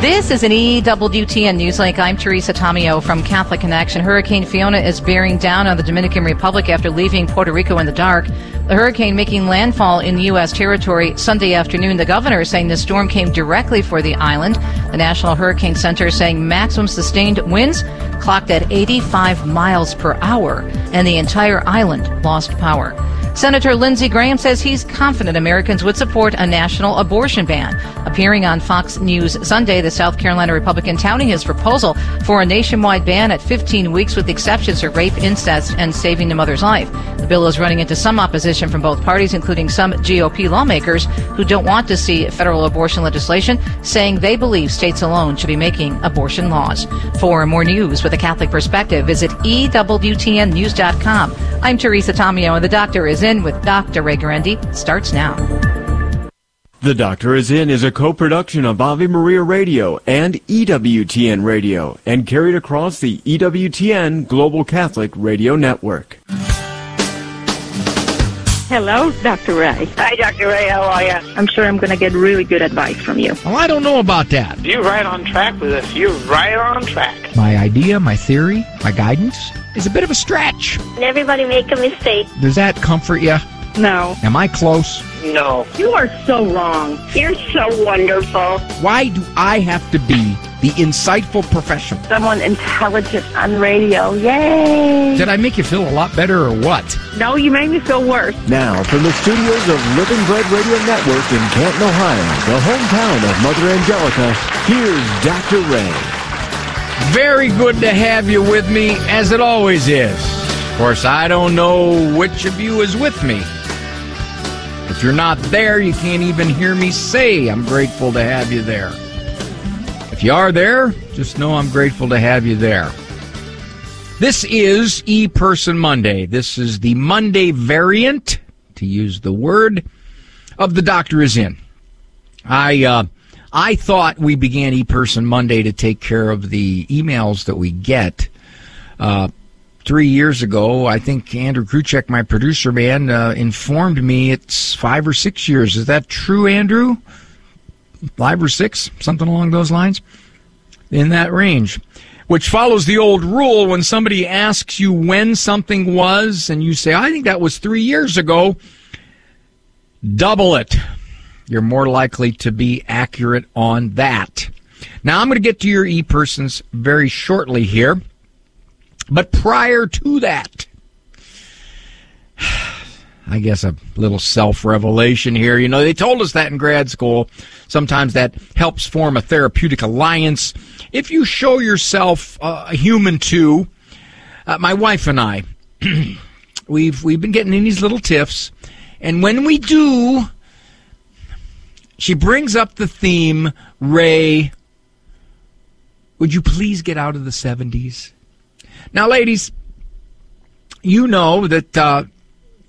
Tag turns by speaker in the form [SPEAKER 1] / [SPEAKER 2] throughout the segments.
[SPEAKER 1] This is an EWTN Newslink. I'm Teresa Tomeo from Catholic Connection. Hurricane Fiona is bearing down on the Dominican Republic after leaving Puerto Rico in the dark. The hurricane making landfall in U.S. territory Sunday afternoon. The governor is saying the storm came directly for the island. The National Hurricane Center is saying maximum sustained winds clocked at 85 miles per hour, and the entire island lost power. Senator Lindsey Graham says he's confident Americans would support a national abortion ban. Appearing on Fox News Sunday, the South Carolina Republican touting his proposal for a nationwide ban at 15 weeks with exceptions for rape, incest, and saving the mother's life. The bill is running into some opposition from both parties, including some GOP lawmakers who don't want to see federal abortion legislation, saying they believe states alone should be making abortion laws. For more news with a Catholic perspective, visit EWTNnews.com. I'm Teresa Tomeo, and the doctor is in with Dr. Ray Guarendi. Starts now.
[SPEAKER 2] The Doctor is In is a co-production of Ave Maria Radio and EWTN Radio and carried across the EWTN Global Catholic Radio Network.
[SPEAKER 3] Hello, Dr. Ray.
[SPEAKER 4] Hi, Dr. Ray. How are you?
[SPEAKER 3] I'm sure I'm going to get really good advice from you.
[SPEAKER 5] Well, I don't know about that.
[SPEAKER 4] You're right on track with us. You're right on track.
[SPEAKER 5] My idea, my theory, my guidance is a bit of a stretch.
[SPEAKER 6] Everybody make a mistake.
[SPEAKER 5] Does that comfort you?
[SPEAKER 3] No.
[SPEAKER 5] Am I close?
[SPEAKER 4] No.
[SPEAKER 3] You are so wrong.
[SPEAKER 6] You're so wonderful.
[SPEAKER 5] Why do I have to be the insightful professional?
[SPEAKER 3] Someone intelligent on radio. Yay!
[SPEAKER 5] Did I make you feel a lot better or what?
[SPEAKER 3] No, you made me feel worse.
[SPEAKER 2] Now, from the studios of Living Bread Radio Network in Canton, Ohio, the hometown of Mother Angelica, here's Dr. Ray.
[SPEAKER 5] Very good to have you with me, as it always is. Of course, I don't know which of you is with me. If you're not there, you can't even hear me say I'm grateful to have you there. If you are there, just know I'm grateful to have you there. This is E Person Monday. This is the Monday variant, to use the word, of The Doctor is In. I, uh, I thought we began E Person Monday to take care of the emails that we get. Uh, three years ago, I think Andrew Kruchek, my producer man, uh, informed me it's five or six years. Is that true, Andrew? Five or six, something along those lines, in that range. Which follows the old rule when somebody asks you when something was, and you say, I think that was three years ago, double it. You're more likely to be accurate on that. Now, I'm going to get to your e persons very shortly here. But prior to that, I guess a little self revelation here. You know, they told us that in grad school. Sometimes that helps form a therapeutic alliance. If you show yourself uh, a human too, uh, my wife and I, we've we've been getting in these little tiffs, and when we do, she brings up the theme, Ray. Would you please get out of the seventies? Now, ladies, you know that uh,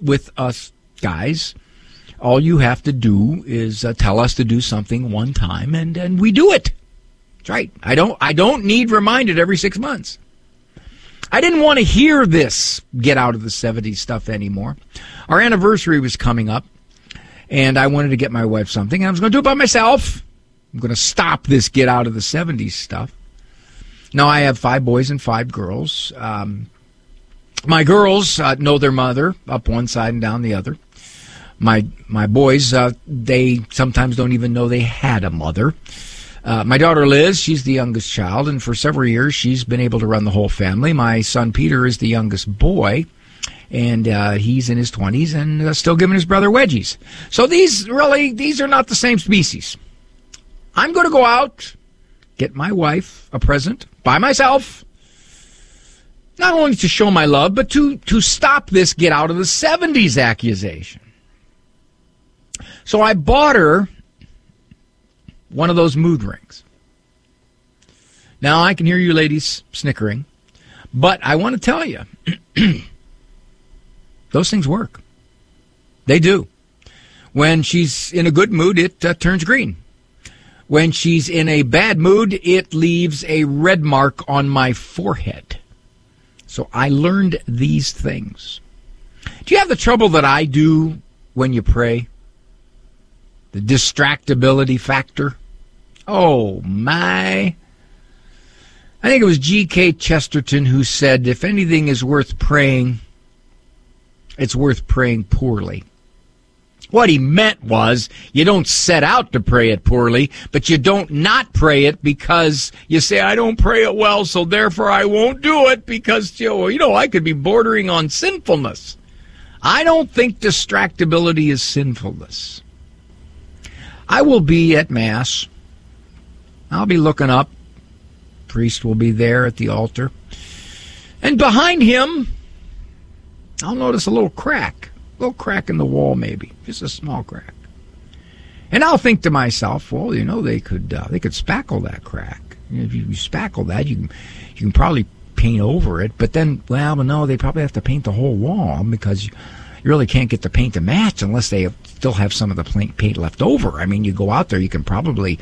[SPEAKER 5] with us guys, all you have to do is uh, tell us to do something one time, and and we do it. That's right. I don't I don't need reminded every six months. I didn't want to hear this get out of the 70s stuff anymore. Our anniversary was coming up, and I wanted to get my wife something. And I was going to do it by myself. I'm going to stop this get out of the 70s stuff. Now I have five boys and five girls. Um, my girls uh, know their mother up one side and down the other. My my boys, uh, they sometimes don't even know they had a mother. Uh, my daughter Liz, she's the youngest child, and for several years she's been able to run the whole family. My son Peter is the youngest boy, and uh, he's in his twenties and uh, still giving his brother wedgies. So these really these are not the same species. I'm going to go out, get my wife a present by myself not only to show my love, but to, to stop this get out of the 70s accusation. So I bought her one of those mood rings. Now I can hear you ladies snickering, but I want to tell you, those things work. They do. When she's in a good mood, it uh, turns green. When she's in a bad mood, it leaves a red mark on my forehead. So I learned these things. Do you have the trouble that I do when you pray? The distractibility factor? Oh, my. I think it was G.K. Chesterton who said, if anything is worth praying, it's worth praying poorly. What he meant was you don't set out to pray it poorly, but you don't not pray it because you say, I don't pray it well, so therefore I won't do it because, you know, I could be bordering on sinfulness. I don't think distractibility is sinfulness. I will be at Mass. I'll be looking up. Priest will be there at the altar. And behind him, I'll notice a little crack. A little crack in the wall, maybe. Just a small crack. And I'll think to myself, well, you know, they could uh, they could spackle that crack. If you spackle that, you can you can probably paint over it. But then, well, no, they probably have to paint the whole wall because you, really can't get the paint to match unless they still have some of the paint left over. I mean, you go out there, you can probably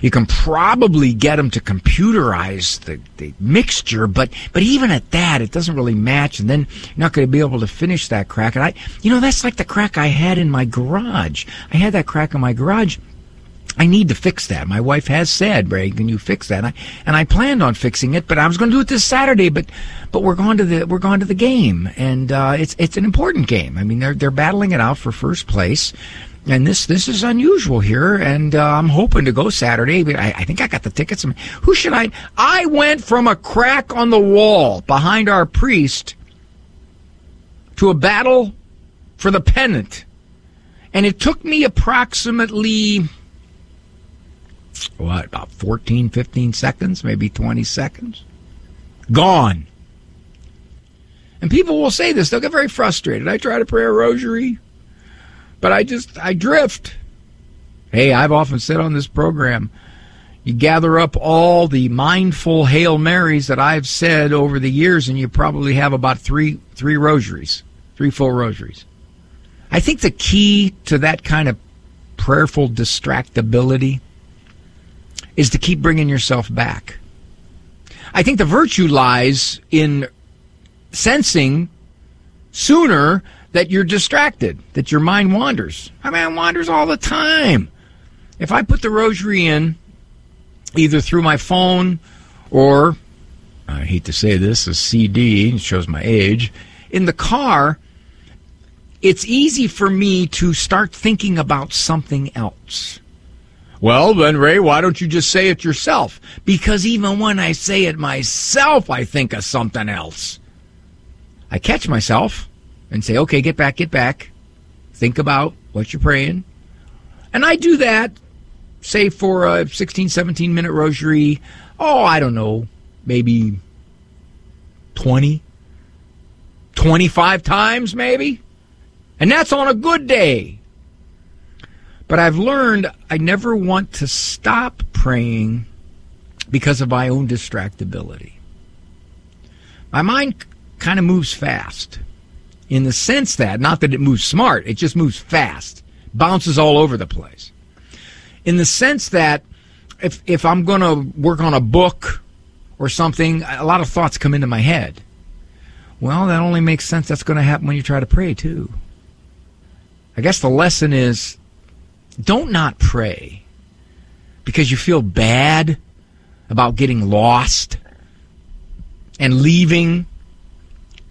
[SPEAKER 5] you can probably get them to computerize the, the mixture, but but even at that, it doesn't really match, and then you're not going to be able to finish that crack. And I, you know, that's like the crack I had in my garage. I had that crack in my garage. I need to fix that. My wife has said, Ray, can you fix that? And I, and I planned on fixing it, but I was going to do it this Saturday. But but we're going to the we're going to the game, and uh, it's it's an important game. I mean, they're they're battling it out for first place and this this is unusual here, and uh, I'm hoping to go Saturday. But I, I, think I got the tickets. Who should I? I went from a crack on the wall behind our priest to a battle for the pennant, and it took me approximately what about 14, 15 seconds, maybe 20 seconds. Gone. And people will say this; they'll get very frustrated. I try to pray a rosary but I just, I drift. Hey, I've often said on this program, you gather up all the mindful Hail Marys that I've said over the years, and you probably have about three, three rosaries, three full rosaries. I think the key to that kind of prayerful distractibility is to keep bringing yourself back. I think the virtue lies in sensing sooner that you're distracted, that your mind wanders. I mean, it wanders all the time. If I put the rosary in, either through my phone or, I hate to say this, a CD, it shows my age, in the car, it's easy for me to start thinking about something else. Well, then, Ray, why don't you just say it yourself? Because even when I say it myself, I think of something else. I catch myself and say, okay, get back, get back. Think about what you're praying. And I do that, say, for a 16, 17 minute rosary. Oh, I don't know, maybe 20, 25 times, maybe. And that's on a good day. But I've learned I never want to stop praying because of my own distractibility. My mind kind of moves fast in the sense that, not that it moves smart, it just moves fast, bounces all over the place. In the sense that if, if I'm going to work on a book or something, a lot of thoughts come into my head. Well, that only makes sense. That's going to happen when you try to pray, too. I guess the lesson is don't not pray because you feel bad about getting lost and leaving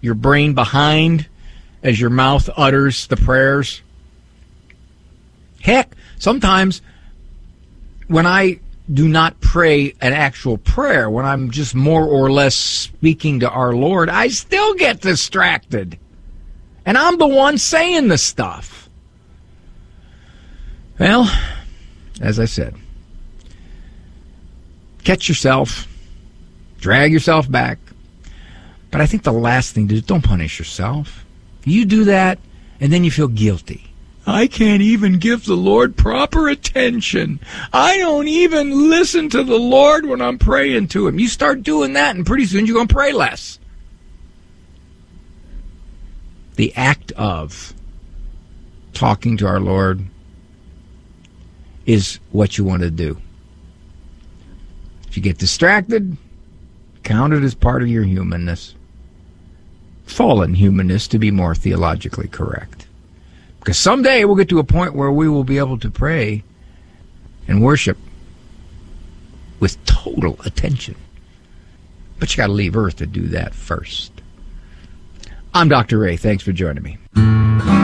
[SPEAKER 5] your brain behind as your mouth utters the prayers. Heck, sometimes when I do not pray an actual prayer, when I'm just more or less speaking to our Lord, I still get distracted. And I'm the one saying the stuff. Well, as I said, catch yourself, drag yourself back. But I think the last thing to do, don't punish yourself. You do that, and then you feel guilty. I can't even give the Lord proper attention. I don't even listen to the Lord when I'm praying to Him. You start doing that, and pretty soon you're going to pray less. The act of talking to our Lord is what you want to do. If you get distracted, count it as part of your humanness fallen humanness to be more theologically correct. Because someday we'll get to a point where we will be able to pray and worship with total attention. But you got to leave Earth to do that first. I'm Dr. Ray. Thanks for joining me.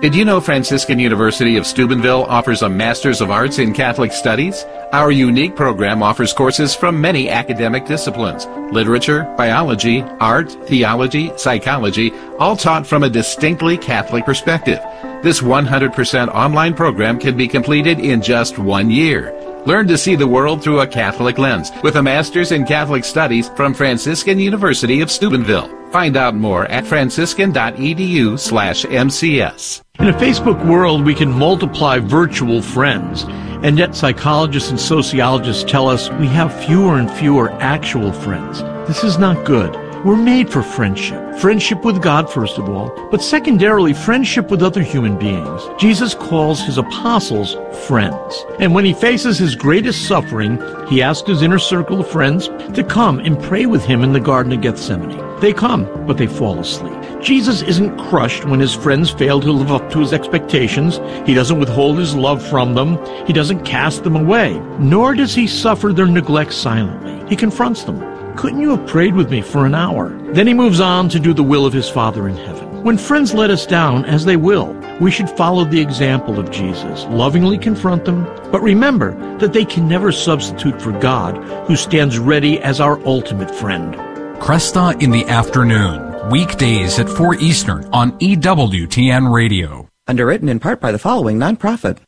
[SPEAKER 7] Did you know Franciscan University of Steubenville offers a Master's of Arts in Catholic Studies? Our unique program offers courses from many academic disciplines literature, biology, art, theology, psychology, all taught from a distinctly Catholic perspective. This 100% online program can be completed in just one year. Learn to see the world through a Catholic lens with a Master's in Catholic Studies from Franciscan University of Steubenville. Find out more at franciscan.edu slash MCS.
[SPEAKER 8] In a Facebook world, we can multiply virtual friends, and yet psychologists and sociologists tell us we have fewer and fewer actual friends. This is not good. We're made for friendship. Friendship with God, first of all, but secondarily, friendship with other human beings. Jesus calls his apostles friends. And when he faces his greatest suffering, he asks his inner circle of friends to come and pray with him in the Garden of Gethsemane. They come, but they fall asleep. Jesus isn't crushed when his friends fail to live up to his expectations. He doesn't withhold his love from them. He doesn't cast them away. Nor does he suffer their neglect silently. He confronts them. Couldn't you have prayed with me for an hour? Then he moves on to do the will of his Father in heaven. When friends let us down, as they will, we should follow the example of Jesus, lovingly confront them, but remember that they can never substitute for God, who stands ready as our ultimate friend.
[SPEAKER 9] Kresta in the afternoon, weekdays at 4 Eastern on EWTN Radio.
[SPEAKER 10] Underwritten in part by the following nonprofit.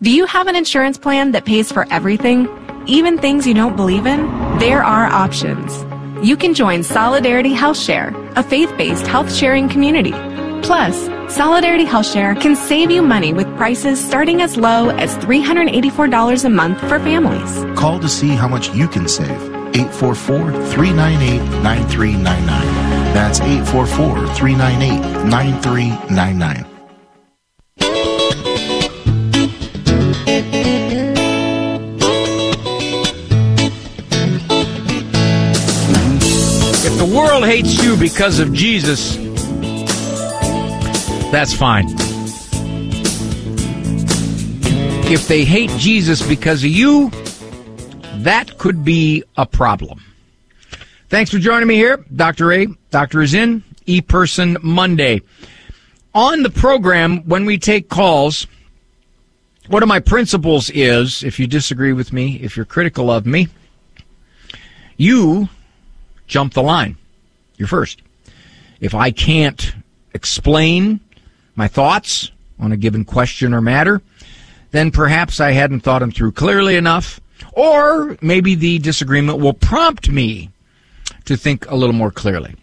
[SPEAKER 11] Do you have an insurance plan that pays for everything, even things you don't believe in? There are options. You can join Solidarity Health Share, a faith-based health sharing community. Plus, Solidarity Health Share can save you money with prices starting as low as $384 a month for families.
[SPEAKER 12] Call to see how much you can save. 844 398 9399. That's 844 398 9399.
[SPEAKER 5] If the world hates you because of Jesus, that's fine. If they hate Jesus because of you, that could be a problem. Thanks for joining me here. Dr. A. Doctor is in. E-Person Monday. On the program, when we take calls, one of my principles is, if you disagree with me, if you're critical of me, you jump the line. You're first. If I can't explain my thoughts on a given question or matter, then perhaps I hadn't thought them through clearly enough, or maybe the disagreement will prompt me to think a little more clearly.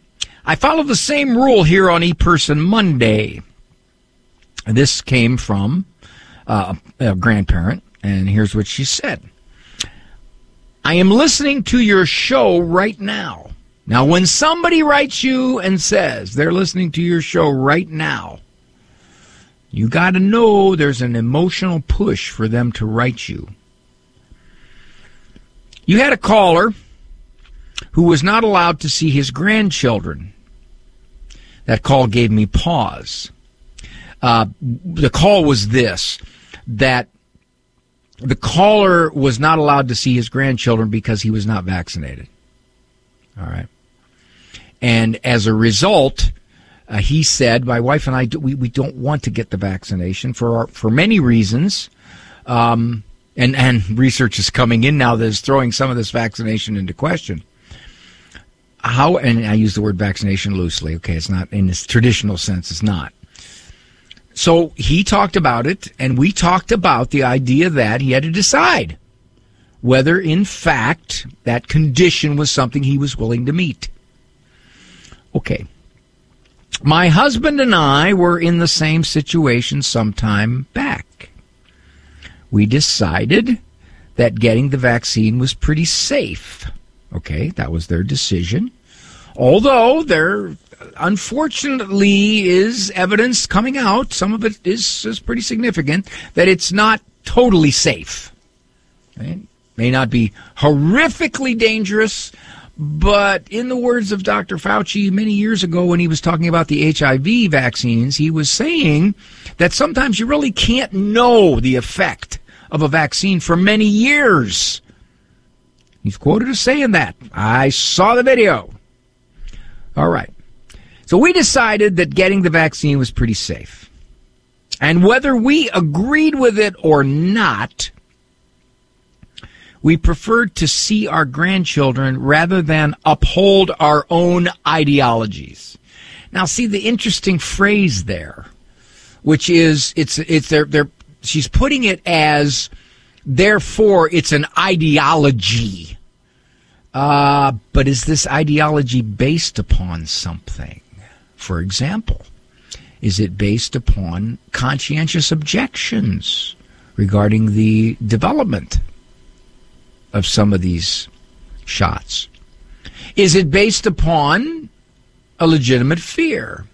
[SPEAKER 5] I follow the same rule here on ePerson Monday. This came from uh, a grandparent, and here's what she said. I am listening to your show right now. Now, when somebody writes you and says they're listening to your show right now, you got to know there's an emotional push for them to write you. You had a caller who was not allowed to see his grandchildren. That call gave me pause. Uh, the call was this that the caller was not allowed to see his grandchildren because he was not vaccinated. All right. And as a result, uh, he said, "My wife and I, do, we, we don't want to get the vaccination for our, for many reasons." Um, and and research is coming in now that is throwing some of this vaccination into question. How and I use the word vaccination loosely. Okay, it's not in this traditional sense. It's not. So he talked about it, and we talked about the idea that he had to decide whether, in fact, that condition was something he was willing to meet. Okay. My husband and I were in the same situation some time back. We decided that getting the vaccine was pretty safe. Okay, that was their decision. Although there unfortunately is evidence coming out, some of it is, is pretty significant, that it's not totally safe. It may not be horrifically dangerous, But in the words of Dr. Fauci many years ago when he was talking about the HIV vaccines, he was saying that sometimes you really can't know the effect of a vaccine for many years. He's quoted as saying that. I saw the video. All right. So we decided that getting the vaccine was pretty safe. And whether we agreed with it or not, we preferred to see our grandchildren rather than uphold our own ideologies. Now, see the interesting phrase there, which is it's it's they're, they're she's putting it as therefore it's an ideology. Uh, but is this ideology based upon something? For example, is it based upon conscientious objections regarding the development of some of these shots? Is it based upon a legitimate fear?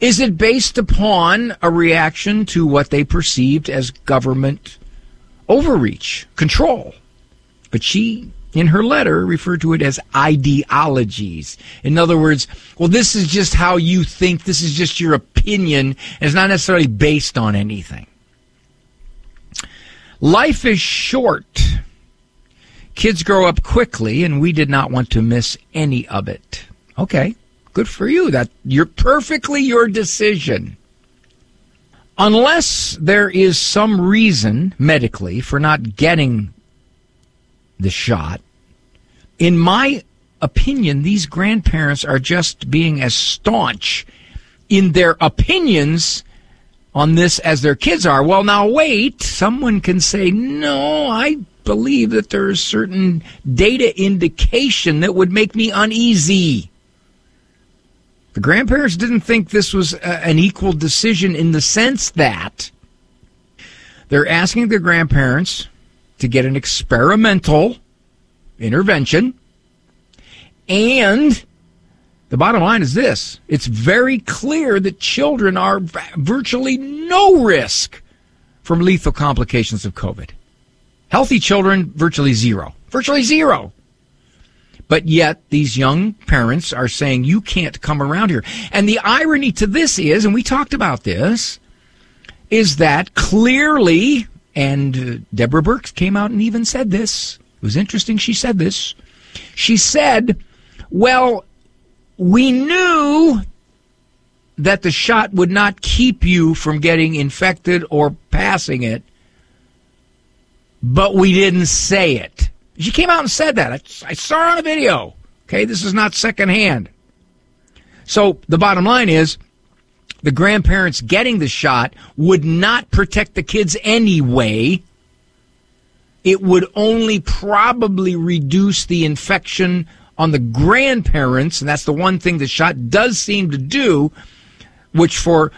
[SPEAKER 5] Is it based upon a reaction to what they perceived as government overreach, control? But she, in her letter, referred to it as ideologies. In other words, well, this is just how you think, this is just your opinion, it's not necessarily based on anything. Life is short. Kids grow up quickly, and we did not want to miss any of it. Okay, good for you. That you're perfectly your decision. Unless there is some reason medically for not getting the shot, in my opinion, these grandparents are just being as staunch in their opinions on this as their kids are. Well, now wait, someone can say, no, I believe that there is certain data indication that would make me uneasy. The grandparents didn't think this was a, an equal decision in the sense that they're asking their grandparents to get an experimental intervention. And the bottom line is this it's very clear that children are virtually no risk from lethal complications of COVID. Healthy children, virtually zero. Virtually zero. But yet, these young parents are saying, you can't come around here. And the irony to this is, and we talked about this, is that clearly, and uh, Deborah Birx came out and even said this. It was interesting she said this. She said, well, we knew that the shot would not keep you from getting infected or passing it, but we didn't say it. She came out and said that. I, I saw her on a video. Okay, this is not secondhand. So the bottom line is the grandparents getting the shot would not protect the kids anyway. It would only probably reduce the infection on the grandparents, and that's the one thing the shot does seem to do, which for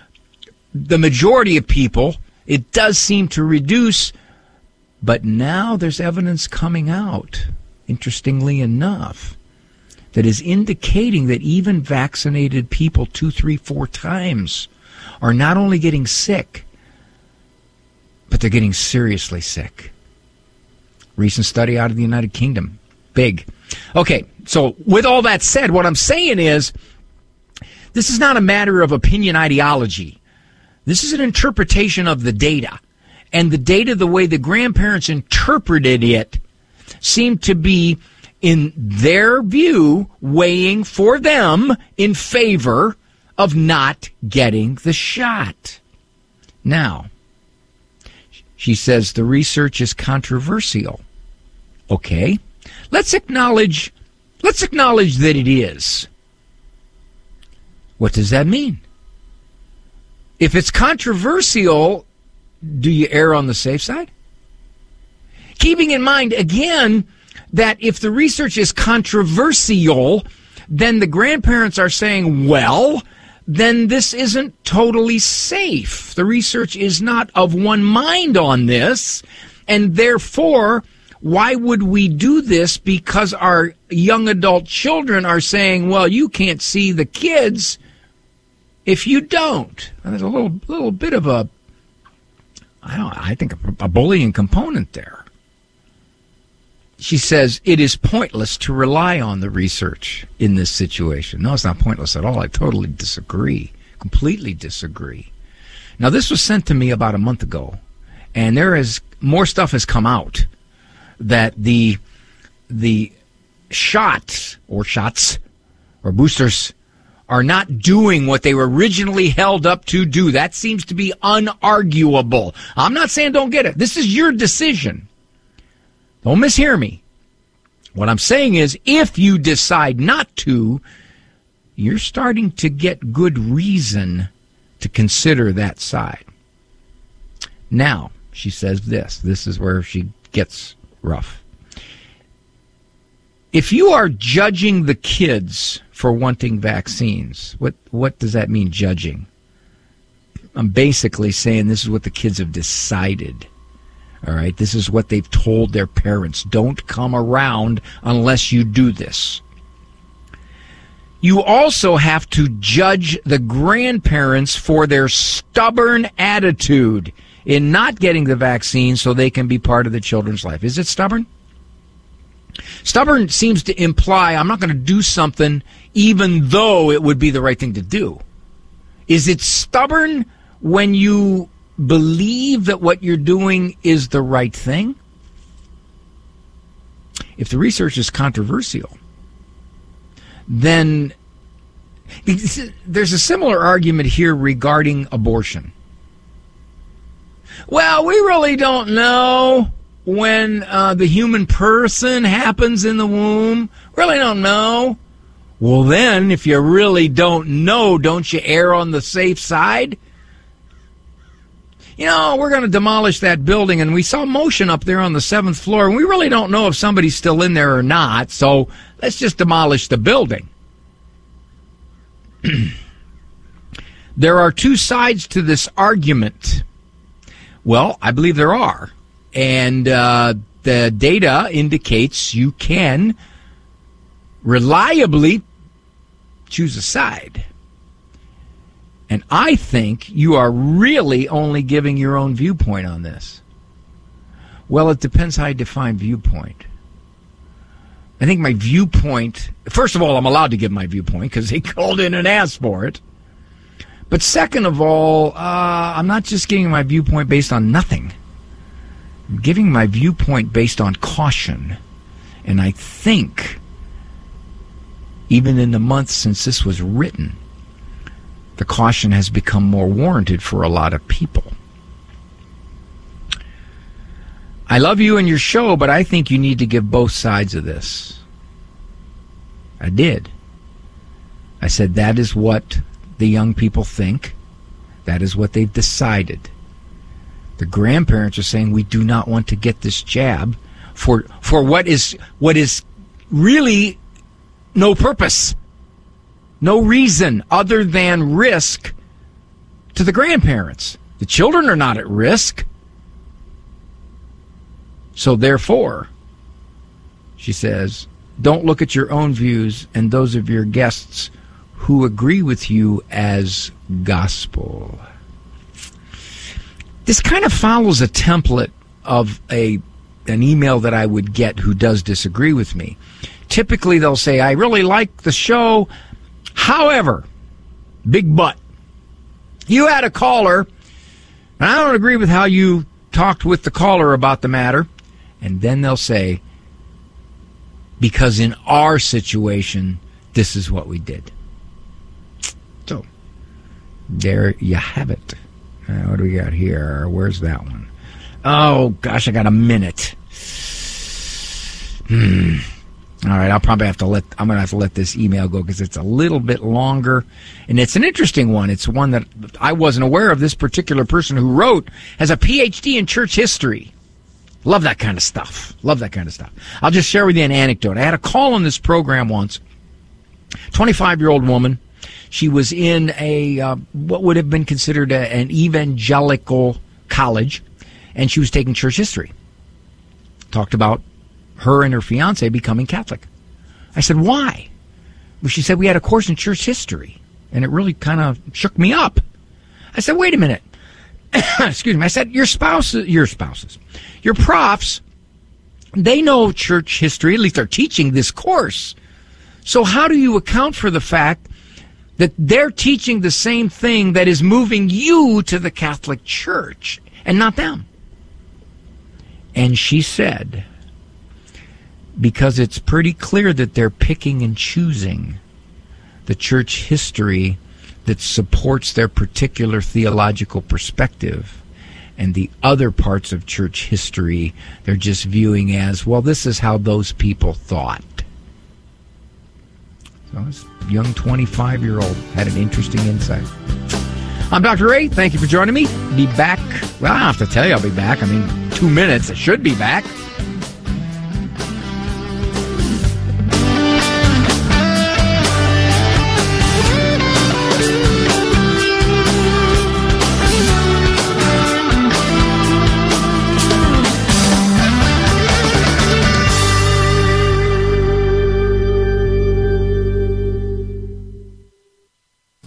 [SPEAKER 5] the majority of people, it does seem to reduce but now there's evidence coming out, interestingly enough, that is indicating that even vaccinated people two, three, four times are not only getting sick, but they're getting seriously sick. Recent study out of the United Kingdom. Big. Okay, so with all that said, what I'm saying is this is not a matter of opinion ideology. This is an interpretation of the data and the data, the way the grandparents interpreted it, seemed to be, in their view, weighing for them in favor of not getting the shot. Now, she says the research is controversial. Okay, let's acknowledge, let's acknowledge that it is. What does that mean? If it's controversial, do you err on the safe side? Keeping in mind, again, that if the research is controversial, then the grandparents are saying, well, then this isn't totally safe. The research is not of one mind on this, and therefore, why would we do this? Because our young adult children are saying, well, you can't see the kids if you don't. And there's a little, little bit of a I don't. I think a, a bullying component there. she says it is pointless to rely on the research in this situation. No, it's not pointless at all. I totally disagree. Completely disagree. Now, this was sent to me about a month ago, and there is more stuff has come out that the the shots or shots or boosters are not doing what they were originally held up to do. That seems to be unarguable. I'm not saying don't get it. This is your decision. Don't mishear me. What I'm saying is if you decide not to, you're starting to get good reason to consider that side. Now, she says this. This is where she gets rough. If you are judging the kids for wanting vaccines, what what does that mean judging? I'm basically saying this is what the kids have decided. All right, this is what they've told their parents. Don't come around unless you do this. You also have to judge the grandparents for their stubborn attitude in not getting the vaccine so they can be part of the children's life. Is it stubborn? Stubborn seems to imply I'm not going to do something even though it would be the right thing to do. Is it stubborn when you believe that what you're doing is the right thing? If the research is controversial, then there's a similar argument here regarding abortion. Well, we really don't know when uh, the human person happens in the womb. Really don't know. Well, then, if you really don't know, don't you err on the safe side? You know, we're going to demolish that building, and we saw motion up there on the seventh floor, and we really don't know if somebody's still in there or not, so let's just demolish the building. there are two sides to this argument. Well, I believe there are. And uh, the data indicates you can reliably choose a side. And I think you are really only giving your own viewpoint on this. Well, it depends how you define viewpoint. I think my viewpoint, first of all, I'm allowed to give my viewpoint because they called in and asked for it. But second of all, uh, I'm not just giving my viewpoint based on nothing. Giving my viewpoint based on caution. And I think, even in the months since this was written, the caution has become more warranted for a lot of people. I love you and your show, but I think you need to give both sides of this. I did. I said that is what the young people think. That is what they've decided. The grandparents are saying we do not want to get this jab for for what is what is really no purpose. No reason other than risk to the grandparents. The children are not at risk. So therefore, she says, don't look at your own views and those of your guests who agree with you as gospel. This kind of follows a template of a an email that I would get who does disagree with me. Typically they'll say, I really like the show. However, big but. You had a caller, and I don't agree with how you talked with the caller about the matter. And then they'll say, because in our situation, this is what we did. So, there you have it. Uh, what do we got here? Where's that one? Oh, gosh, I got a minute. Hmm. All right, I'll probably have to let I'm going to have to let this email go because it's a little bit longer, and it's an interesting one. It's one that I wasn't aware of. This particular person who wrote has a PhD in church history. Love that kind of stuff. Love that kind of stuff. I'll just share with you an anecdote. I had a call on this program once. 25 year old woman. She was in a uh, what would have been considered a, an evangelical college, and she was taking church history. Talked about her and her fiance becoming Catholic. I said, why? Well, she said, we had a course in church history, and it really kind of shook me up. I said, wait a minute. Excuse me. I said, your spouses, your spouses, your profs they know church history, at least they're teaching this course. So how do you account for the fact that they're teaching the same thing that is moving you to the Catholic Church and not them? And she said, because it's pretty clear that they're picking and choosing the church history that supports their particular theological perspective. And the other parts of church history they're just viewing as, well, this is how those people thought. This young 25 year old had an interesting insight. I'm Dr. Ray. Thank you for joining me. Be back. Well, I have to tell you I'll be back. I mean, two minutes. I should be back.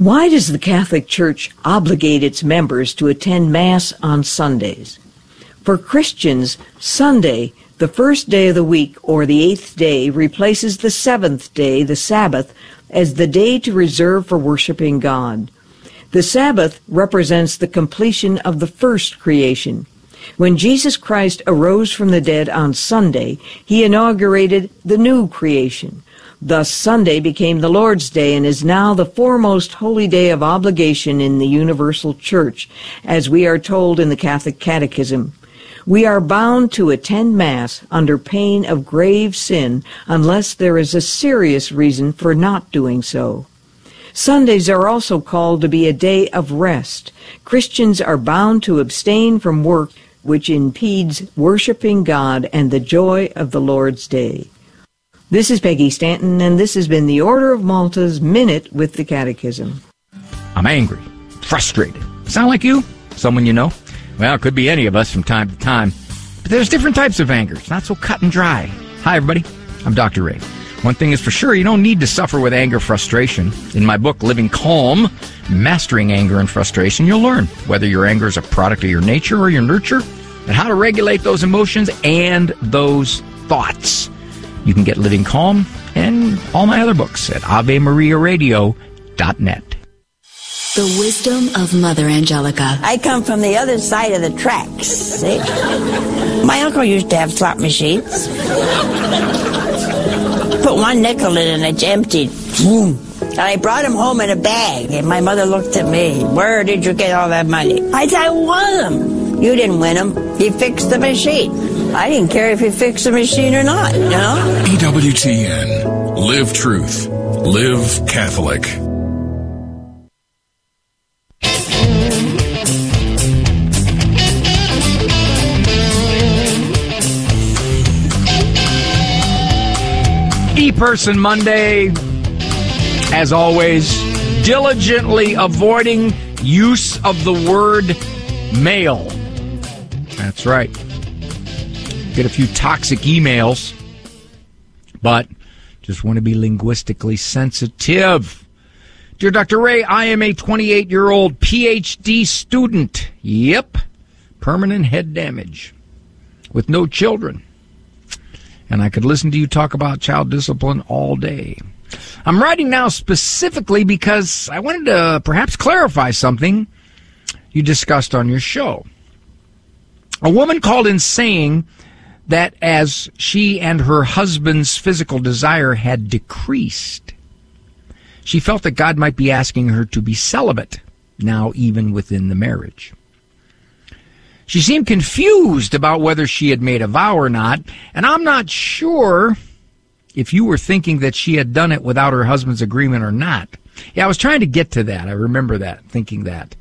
[SPEAKER 13] Why does the Catholic Church obligate its members to attend Mass on Sundays? For Christians, Sunday, the first day of the week or the eighth day, replaces the seventh day, the Sabbath, as the day to reserve for worshiping God. The Sabbath represents the completion of the first creation. When Jesus Christ arose from the dead on Sunday, he inaugurated the new creation. Thus, Sunday became the Lord's Day and is now the foremost holy day of obligation in the universal church, as we are told in the Catholic Catechism. We are bound to attend Mass under pain of grave sin unless there is a serious reason for not doing so. Sundays are also called to be a day of rest. Christians are bound to abstain from work which impedes worshiping God and the joy of the Lord's Day. This is Peggy Stanton, and this has been the Order of Malta's Minute with the Catechism.
[SPEAKER 5] I'm angry, frustrated. Sound like you? Someone you know? Well, it could be any of us from time to time. But there's different types of anger. It's not so cut and dry. Hi, everybody. I'm Dr. Ray. One thing is for sure, you don't need to suffer with anger frustration. In my book, Living Calm, Mastering Anger and Frustration, you'll learn whether your anger is a product of your nature or your nurture, and how to regulate those emotions and those thoughts. You can get Living Calm and all my other books at AveMariaRadio.net.
[SPEAKER 14] The wisdom of Mother Angelica.
[SPEAKER 15] I come from the other side of the tracks. See? My uncle used to have slot machines. Put one nickel in and it's emptied. And I brought him home in a bag. And my mother looked at me. Where did you get all that money? I said, I won them. You didn't win them. He fixed the machine. I didn't care if he fixed the machine or not, you know?
[SPEAKER 16] EWTN. Live truth. Live Catholic.
[SPEAKER 5] E Person Monday, as always, diligently avoiding use of the word male. That's right. Get a few toxic emails, but just want to be linguistically sensitive. Dear Dr. Ray, I am a 28 year old PhD student. Yep. Permanent head damage with no children. And I could listen to you talk about child discipline all day. I'm writing now specifically because I wanted to perhaps clarify something you discussed on your show. A woman called in saying that as she and her husband's physical desire had decreased, she felt that God might be asking her to be celibate now, even within the marriage. She seemed confused about whether she had made a vow or not, and I'm not sure if you were thinking that she had done it without her husband's agreement or not. Yeah, I was trying to get to that. I remember that, thinking that.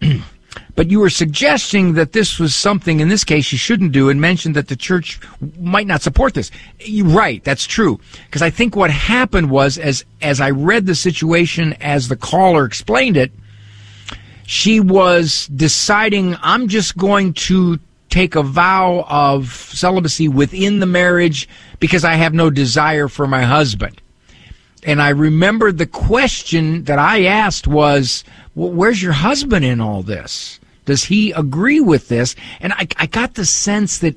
[SPEAKER 5] but you were suggesting that this was something in this case you shouldn't do and mentioned that the church might not support this. Right, that's true. Because I think what happened was as as I read the situation as the caller explained it, she was deciding I'm just going to take a vow of celibacy within the marriage because I have no desire for my husband. And I remembered the question that I asked was, well, where's your husband in all this? Does he agree with this? And I, I got the sense that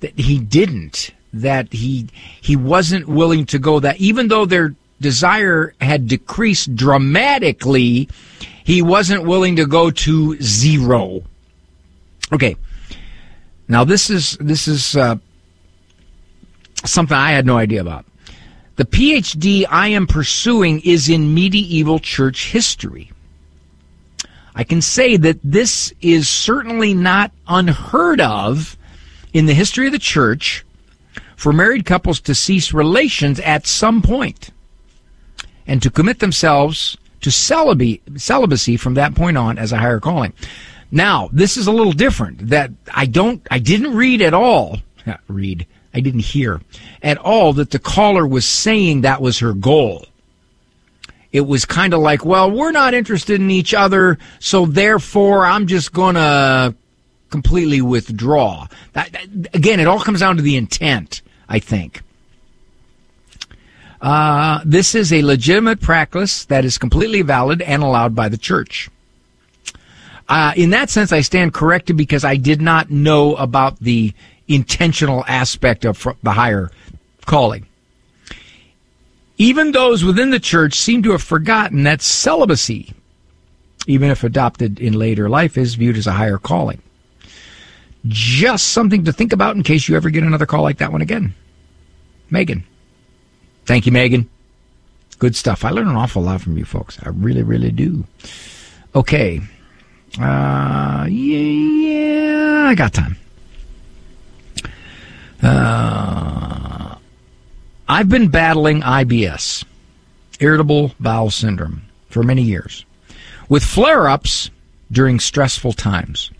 [SPEAKER 5] that he didn't, that he he wasn't willing to go that even though their desire had decreased dramatically, he wasn't willing to go to zero. Okay. Now this is this is uh, something I had no idea about. The PhD I am pursuing is in medieval church history. I can say that this is certainly not unheard of in the history of the church for married couples to cease relations at some point and to commit themselves to celibacy from that point on as a higher calling. Now, this is a little different that I don't, I didn't read at all, read, I didn't hear at all that the caller was saying that was her goal. It was kind of like, well, we're not interested in each other, so therefore I'm just gonna completely withdraw. That, again, it all comes down to the intent, I think. Uh, this is a legitimate practice that is completely valid and allowed by the church. Uh, in that sense, I stand corrected because I did not know about the intentional aspect of the higher calling. Even those within the church seem to have forgotten that celibacy, even if adopted in later life, is viewed as a higher calling. Just something to think about in case you ever get another call like that one again. Megan. Thank you, Megan. Good stuff. I learn an awful lot from you folks. I really, really do. Okay. Uh, yeah, yeah, I got time. Uh, I've been battling IBS, irritable bowel syndrome, for many years, with flare ups during stressful times.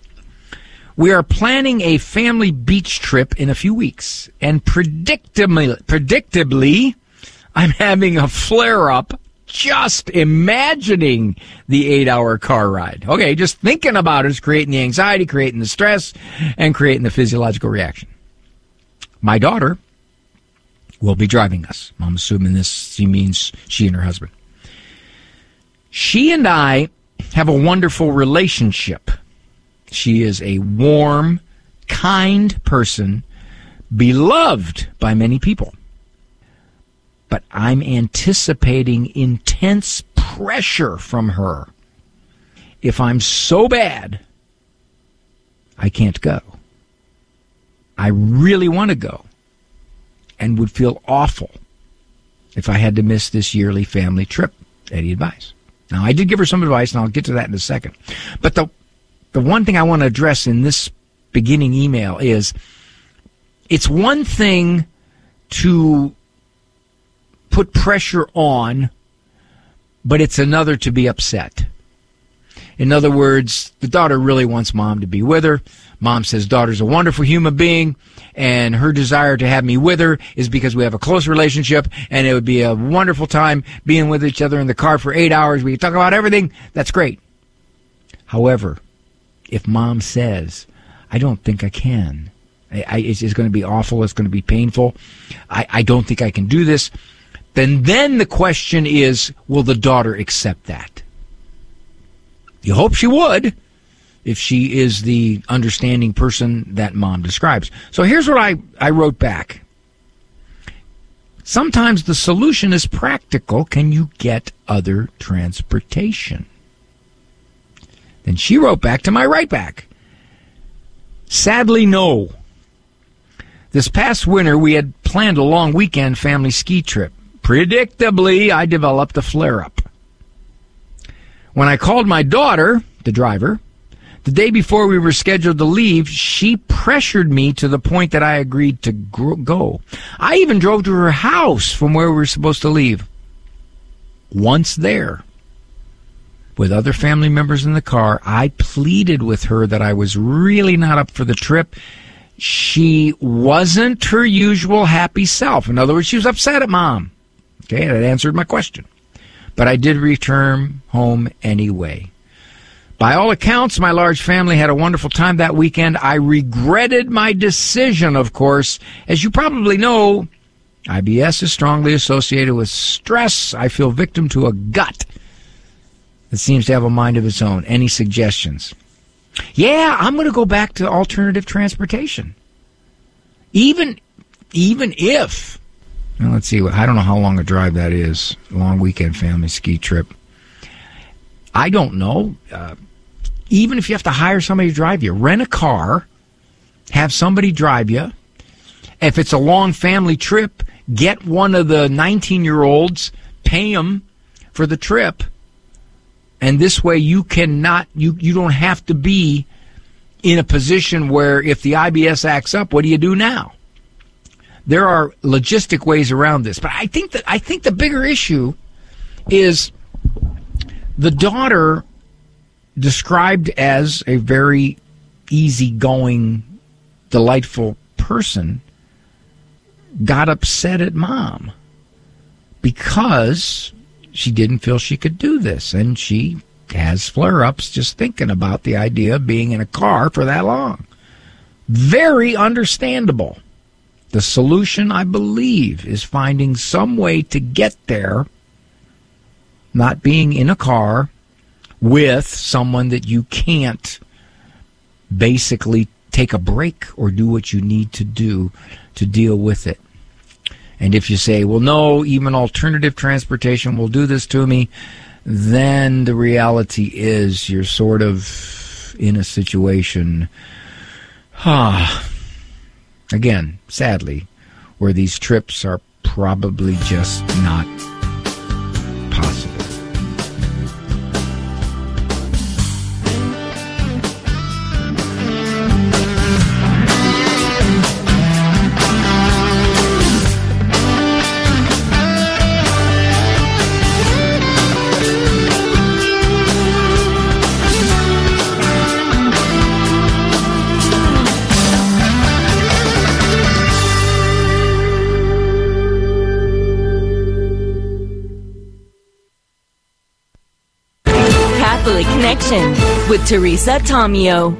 [SPEAKER 5] We are planning a family beach trip in a few weeks, and predictably, predictably I'm having a flare up just imagining the eight hour car ride. Okay, just thinking about it is creating the anxiety, creating the stress, and creating the physiological reaction. My daughter will be driving us. I'm assuming this she means she and her husband. She and I have a wonderful relationship. She is a warm, kind person, beloved by many people but I'm anticipating intense pressure from her. If I'm so bad, I can't go. I really want to go and would feel awful if I had to miss this yearly family trip. Any advice? Now, I did give her some advice, and I'll get to that in a second. But the, the one thing I want to address in this beginning email is it's one thing to put pressure on, but it's another to be upset. In other words, the daughter really wants mom to be with her. Mom says daughter's a wonderful human being and her desire to have me with her is because we have a close relationship and it would be a wonderful time being with each other in the car for eight hours. We talk about everything. That's great. However, if mom says, I don't think I can, I, I, it's, it's, going to be awful. It's going to be painful. I, I don't think I can do this then then the question is, will the daughter accept that? You hope she would if she is the understanding person that mom describes. So here's what I, I wrote back. Sometimes the solution is practical. Can you get other transportation? Then she wrote back to my right back. Sadly, no. This past winter, we had planned a long weekend family ski trip. Predictably, I developed a flare up. When I called my daughter, the driver, the day before we were scheduled to leave, she pressured me to the point that I agreed to go. I even drove to her house from where we were supposed to leave. Once there, with other family members in the car, I pleaded with her that I was really not up for the trip. She wasn't her usual happy self. In other words, she was upset at mom. Okay, that answered my question. But I did return home anyway. By all accounts, my large family had a wonderful time that weekend. I regretted my decision, of course. As you probably know, IBS is strongly associated with stress. I feel victim to a gut that seems to have a mind of its own. Any suggestions? Yeah, I'm going to go back to alternative transportation. even even if well, let's see, I don't know how long a drive that is. Long weekend family ski trip. I don't know. Uh, even if you have to hire somebody to drive you, rent a car, have somebody drive you. If it's a long family trip, get one of the 19 year olds, pay them for the trip. And this way you cannot, you, you don't have to be in a position where if the IBS acts up, what do you do now? There are logistic ways around this, but I think that I think the bigger issue is the daughter described as a very easygoing, delightful person got upset at mom because she didn't feel she could do this and she has flare ups just thinking about the idea of being in a car for that long. Very understandable. The solution, I believe, is finding some way to get there, not being in a car with someone that you can't basically take a break or do what you need to do to deal with it. And if you say, well, no, even alternative transportation will do this to me, then the reality is you're sort of in a situation, ah, again, sadly, where these trips are probably just not
[SPEAKER 17] with Teresa Tomeo.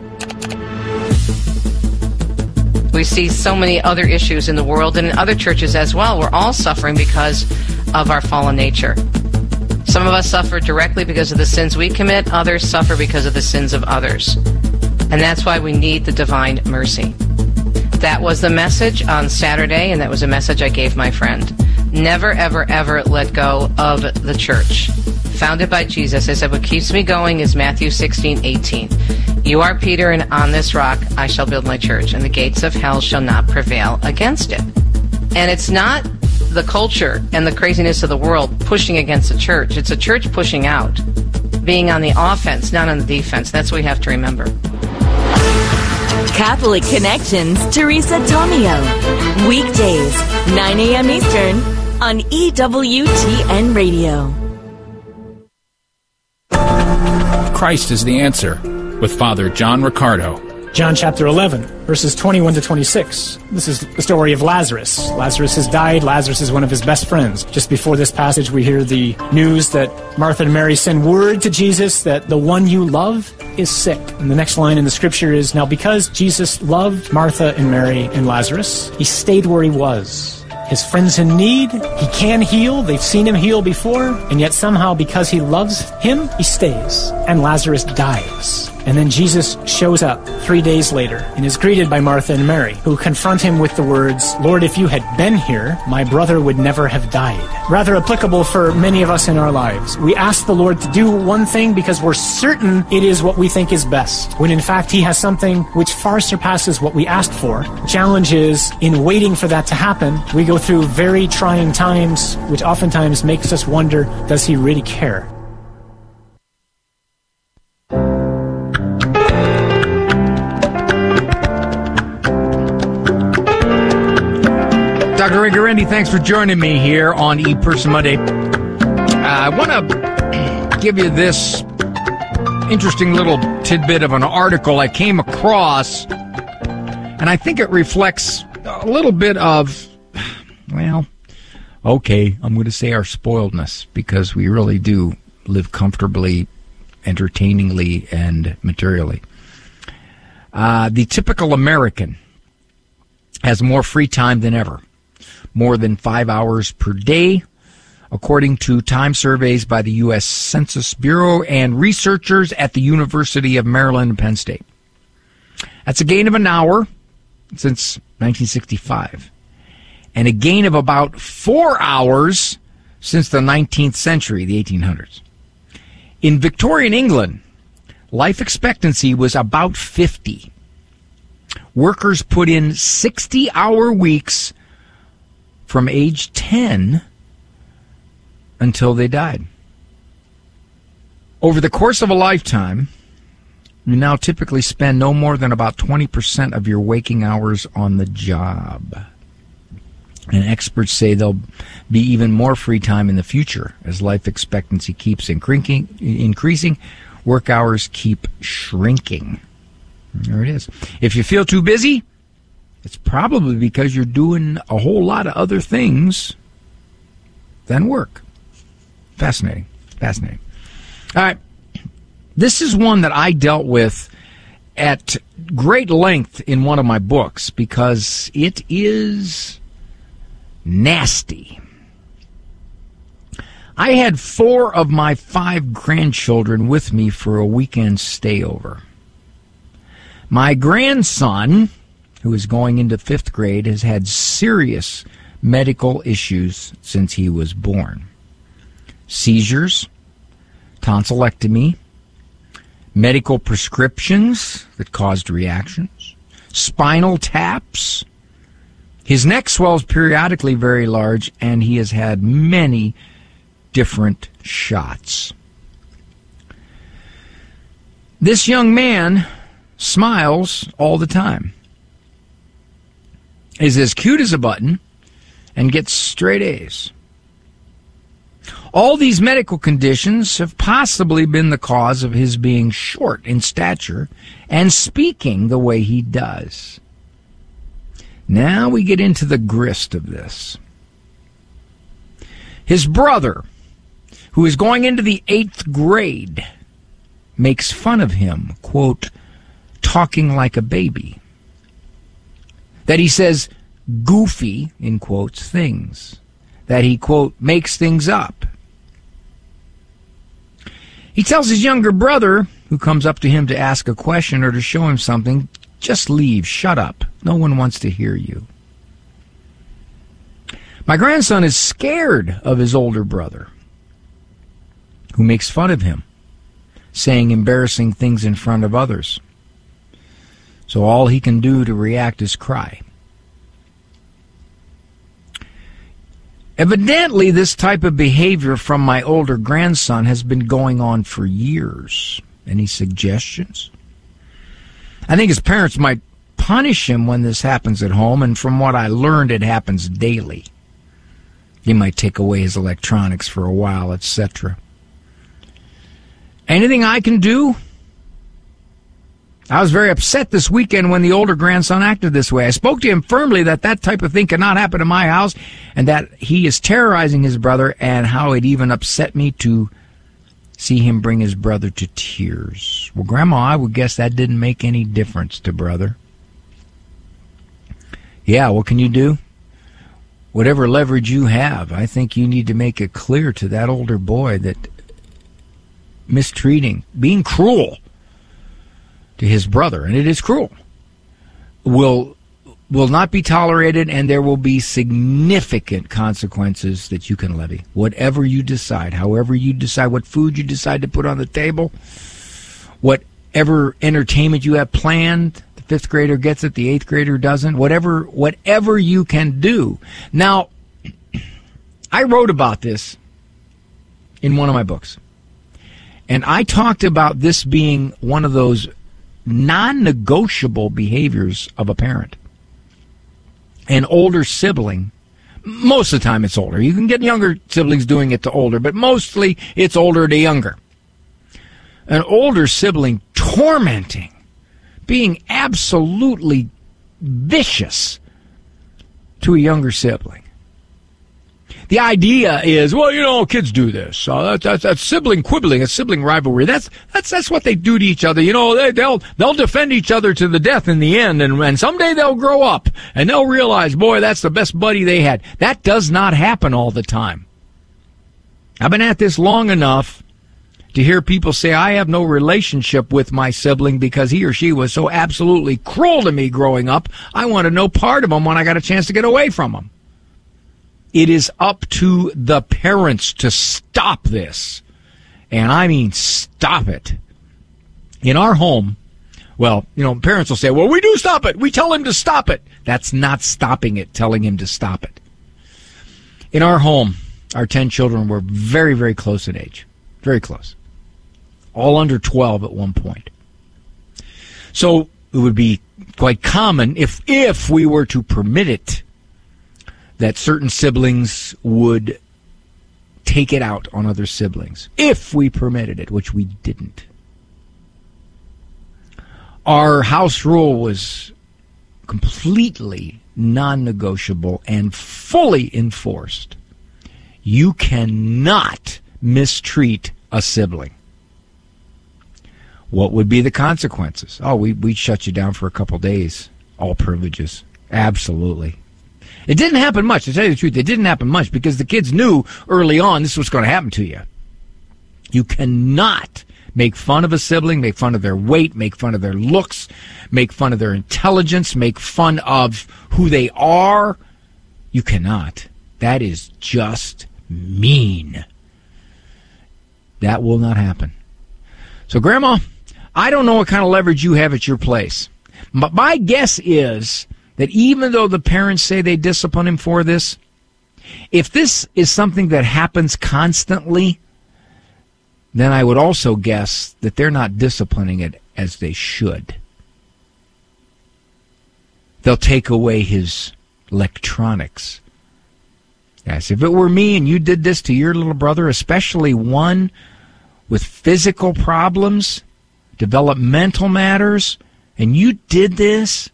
[SPEAKER 1] We see so many other issues in the world and in other churches as well. We're all suffering because of our fallen nature. Some of us suffer directly because of the sins we commit, others suffer because of the sins of others. And that's why we need the divine mercy. That was the message on Saturday, and that was a message I gave my friend. Never, ever, ever let go of the church. Founded by Jesus, I said, what keeps me going is Matthew 16, 18. You are Peter, and on this rock I shall build my church, and the gates of hell shall not prevail against it. And it's not the culture and the craziness of the world pushing against the church. It's a church pushing out, being on the offense, not on the defense. That's what we have to remember.
[SPEAKER 17] Catholic Connections, Teresa Tomeo. Weekdays, 9 a.m. Eastern on EWTN Radio.
[SPEAKER 18] Christ is the answer with Father John Riccardo.
[SPEAKER 19] John chapter 11, verses 21 to 26. This is the story of Lazarus. Lazarus has died. Lazarus is one of his best friends. Just before this passage, we hear the news that Martha and Mary send word to Jesus that the one you love is sick. And the next line in the scripture is Now, because Jesus loved Martha and Mary and Lazarus, he stayed where he was. His friends in need, he can heal. They've seen him heal before. And yet, somehow, because he loves him, he stays. And Lazarus dies. And then Jesus shows up three days later and is greeted by Martha and Mary, who confront him with the words, Lord, if you had been here, my brother would never have died. Rather applicable for many of us in our lives. We ask the Lord to do one thing because we're certain it is what we think is best, when in fact he has something which far surpasses what we asked for. The challenge is, in waiting for that to happen, we go through very trying times, which oftentimes makes us wonder, does he really care?
[SPEAKER 5] Dr. Ray thanks for joining me here on E Person Monday. I want to give you this interesting little tidbit of an article I came across, and I think it reflects a little bit of, well, okay, I'm going to say our spoiledness because we really do live comfortably, entertainingly, and materially. Uh, the typical American has more free time than ever more than five hours per day, according to time surveys by the U.S. Census Bureau and researchers at the University of Maryland and Penn State. That's a gain of an hour since 1965, and a gain of about four hours since the 19th century, the 1800s. In Victorian England, life expectancy was about 50. Workers put in 60 hour weeks from age 10 until they died. Over the course of a lifetime, you now typically spend no more than about 20% of your waking hours on the job. And experts say there'll be even more free time in the future as life expectancy keeps increasing, work hours keep shrinking. There it is. If you feel too busy, it's probably because you're doing a whole lot of other things than work. Fascinating. Fascinating. All right. This is one that I dealt with at great length in one of my books because it is nasty. I had four of my five grandchildren with me for a weekend stayover. My grandson, who is going into fifth grade, has had serious medical issues since he was born seizures, tonsillectomy, medical prescriptions that caused reactions, spinal taps. His neck swells periodically very large, and he has had many different shots. This young man smiles all the time, is as cute as a button, and gets straight A's. All these medical conditions have possibly been the cause of his being short in stature and speaking the way he does. Now we get into the grist of this. His brother, who is going into the eighth grade, makes fun of him, quote, talking like a baby. That he says goofy, in quotes, things. That he, quote, makes things up. He tells his younger brother, who comes up to him to ask a question or to show him something, just leave, shut up. No one wants to hear you. My grandson is scared of his older brother, who makes fun of him, saying embarrassing things in front of others. So all he can do to react is cry. Evidently, this type of behavior from my older grandson has been going on for years. Any suggestions? I think his parents might punish him when this happens at home, and from what I learned, it happens daily. They might take away his electronics for a while, etc. Anything I can do? I was very upset this weekend when the older grandson acted this way. I spoke to him firmly that that type of thing cannot happen in my house and that he is terrorizing his brother and how it even upset me to see him bring his brother to tears. Well, Grandma, I would guess that didn't make any difference to brother. Yeah, what can you do? Whatever leverage you have, I think you need to make it clear to that older boy that mistreating, being cruel, to his brother, and it is cruel, will will not be tolerated and there will be significant consequences that you can levy. Whatever you decide, however you decide what food you decide to put on the table, whatever entertainment you have planned, the fifth grader gets it, the eighth grader doesn't, whatever whatever you can do. Now I wrote about this in one of my books. And I talked about this being one of those non negotiable behaviors of a parent. An older sibling, most of the time it's older. You can get younger siblings doing it to older, but mostly it's older to younger. An older sibling tormenting, being absolutely vicious to a younger sibling. The idea is, well, you know, kids do this. Uh, that's, sibling quibbling, a sibling rivalry. That's that's that's what they do to each other. You know, they, they'll they'll defend each other to the death in the end, and, and someday they'll grow up and they'll realize, boy, that's the best buddy they had. That does not happen all the time. I've been at this long enough to hear people say, I have no relationship with my sibling because he or she was so absolutely cruel to me growing up. I want to know part of him when I got a chance to get away from him. It is up to the parents to stop this. And I mean, stop it. In our home, well, you know, parents will say, well, we do stop it. We tell him to stop it. That's not stopping it, telling him to stop it. In our home, our 10 children were very, very close in age. Very close. All under 12 at one point. So it would be quite common if, if we were to permit it that certain siblings would take it out on other siblings. If we permitted it, which we didn't. Our house rule was completely non negotiable and fully enforced. You cannot mistreat a sibling. What would be the consequences? Oh, we, we'd shut you down for a couple days. All privileges. Absolutely. It didn't happen much. To tell you the truth, it didn't happen much because the kids knew early on this was going to happen to you. You cannot make fun of a sibling, make fun of their weight, make fun of their looks, make fun of their intelligence, make fun of who they are. You cannot. That is just mean. That will not happen. So, Grandma, I don't know what kind of leverage you have at your place. But my guess is that even though the parents say they discipline him for this, if this is something that happens constantly, then I would also guess that they're not disciplining it as they should. They'll take away his electronics. Yes, if it were me and you did this to your little brother, especially one with physical problems, developmental matters, and you did this,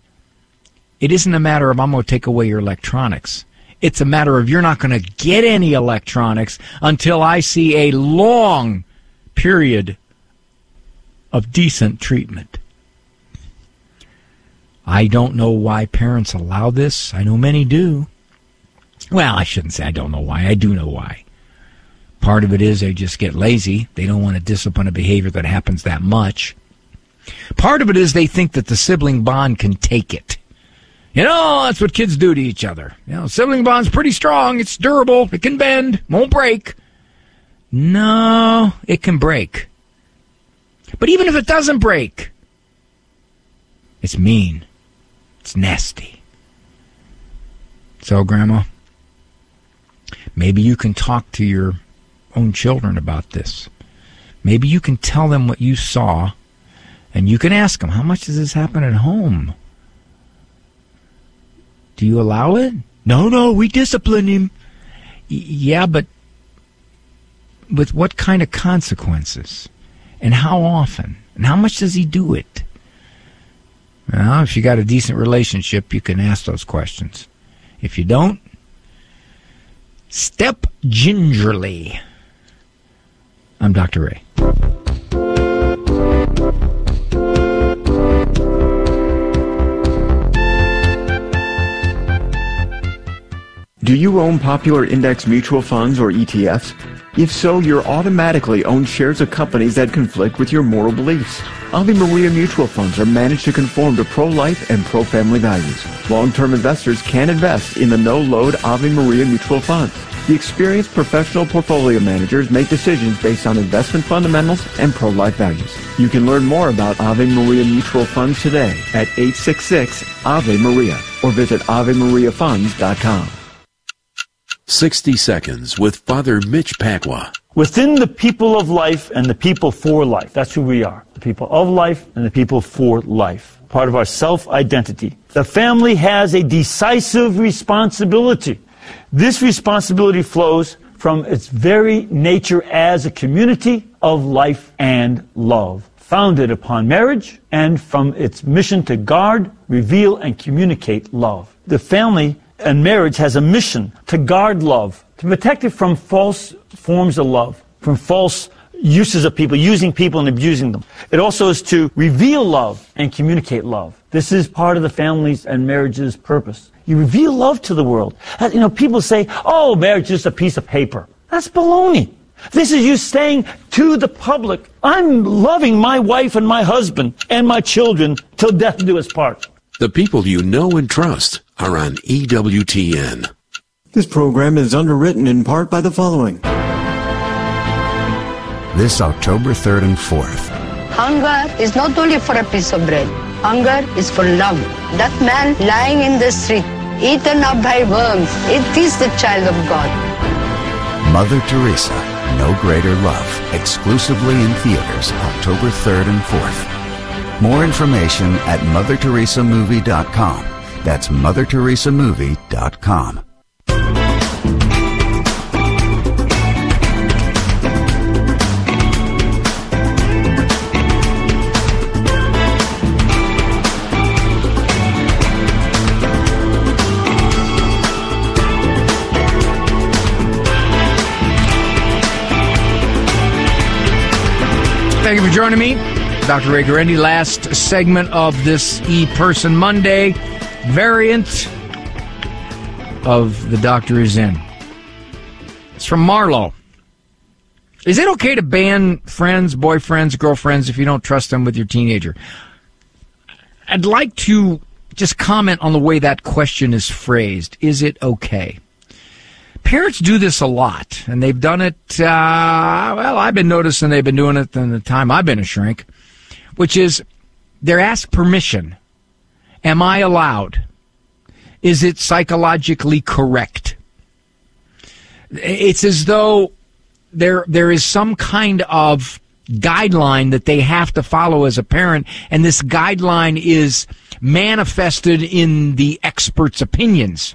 [SPEAKER 5] it isn't a matter of I'm going to take away your electronics. It's a matter of you're not going to get any electronics until I see a long period of decent treatment. I don't know why parents allow this. I know many do. Well, I shouldn't say I don't know why. I do know why. Part of it is they just get lazy. They don't want to discipline a behavior that happens that much. Part of it is they think that the sibling bond can take it. You know, that's what kids do to each other. You know, sibling bond's pretty strong. It's durable. It can bend. Won't break. No, it can break. But even if it doesn't break, it's mean. It's nasty. So, Grandma, maybe you can talk to your own children about this. Maybe you can tell them what you saw, and you can ask them, how much does this happen at home? Do you allow it? No, no, we discipline him. Y- yeah, but with what kind of consequences? And how often? And how much does he do it? Well, if you got a decent relationship, you can ask those questions. If you don't, step gingerly. I'm Dr. Ray.
[SPEAKER 2] Do you own popular index mutual funds or ETFs? If so, you're automatically own shares of companies that conflict with your moral beliefs. Ave Maria mutual funds are managed to conform to pro-life and pro-family values. Long-term investors can invest in the no-load Ave Maria mutual funds. The experienced professional portfolio managers make decisions based on investment fundamentals and pro-life values. You can learn more about Ave Maria mutual funds today at 866 Ave Maria or visit AveMariaFunds.com.
[SPEAKER 20] 60 Seconds with Father Mitch Pacwa.
[SPEAKER 21] Within the people of life and the people for life. That's who we are. The people of life and the people for life. Part of our self-identity. The family has a decisive responsibility. This responsibility flows from its very nature as a community of life and love, founded upon marriage and from its mission to guard, reveal, and communicate love. The family and marriage has a mission to guard love, to protect it from false forms of love, from false uses of people, using people and abusing them. It also is to reveal love and communicate love. This is part of the family's and marriage's purpose. You reveal love to the world. You know, people say, oh, marriage is just a piece of paper. That's baloney. This is you saying to the public, I'm loving my wife and my husband and my children till death do us part.
[SPEAKER 20] The people you know and trust are on EWTN.
[SPEAKER 2] This program is underwritten in part by the following.
[SPEAKER 22] This October 3rd and 4th,
[SPEAKER 23] Hunger is not only for a piece of bread. Hunger is for love. That man lying in the street, eaten up by worms, it is the child of God.
[SPEAKER 22] Mother Teresa, No Greater Love, exclusively in theaters October 3rd and 4th. More information at MotherTeresaMovie.com. That's MotherTeresaMovie.com.
[SPEAKER 5] Thank you for joining me. Dr. Ray Guarendi, last segment of this E Person Monday variant of The Doctor is In. It's from Marlowe. Is it okay to ban friends, boyfriends, girlfriends if you don't trust them with your teenager? I'd like to just comment on the way that question is phrased. Is it okay? Parents do this a lot, and they've done it, uh, well, I've been noticing they've been doing it in the time I've been a shrink, which is they're asked permission. Am I allowed? Is it psychologically correct? It's as though there there is some kind of guideline that they have to follow as a parent, and this guideline is manifested in the experts' opinions.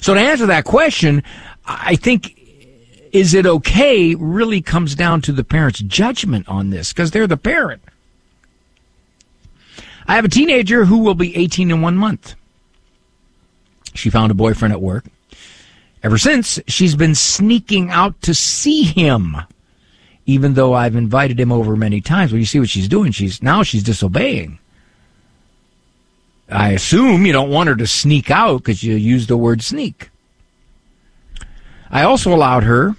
[SPEAKER 5] So to answer that question, I think is it okay really comes down to the parent's judgment on this because they're the parent. I have a teenager who will be 18 in one month. She found a boyfriend at work. Ever since, she's been sneaking out to see him, even though I've invited him over many times. Well, you see what she's doing. She's now she's disobeying. I assume you don't want her to sneak out because you use the word sneak. I also allowed her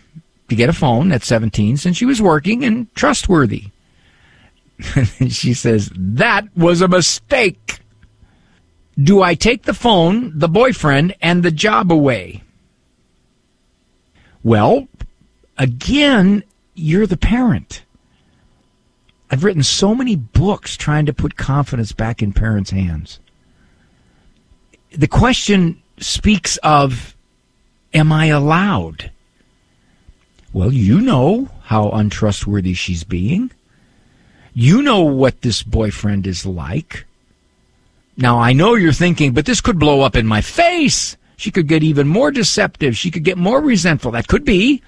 [SPEAKER 5] to get a phone at 17 since she was working and trustworthy. she says, that was a mistake. Do I take the phone, the boyfriend, and the job away? Well, again, you're the parent. I've written so many books trying to put confidence back in parents' hands. The question speaks of, am I allowed? Well, you know how untrustworthy she's being. You know what this boyfriend is like. Now, I know you're thinking, but this could blow up in my face. She could get even more deceptive. She could get more resentful. That could be.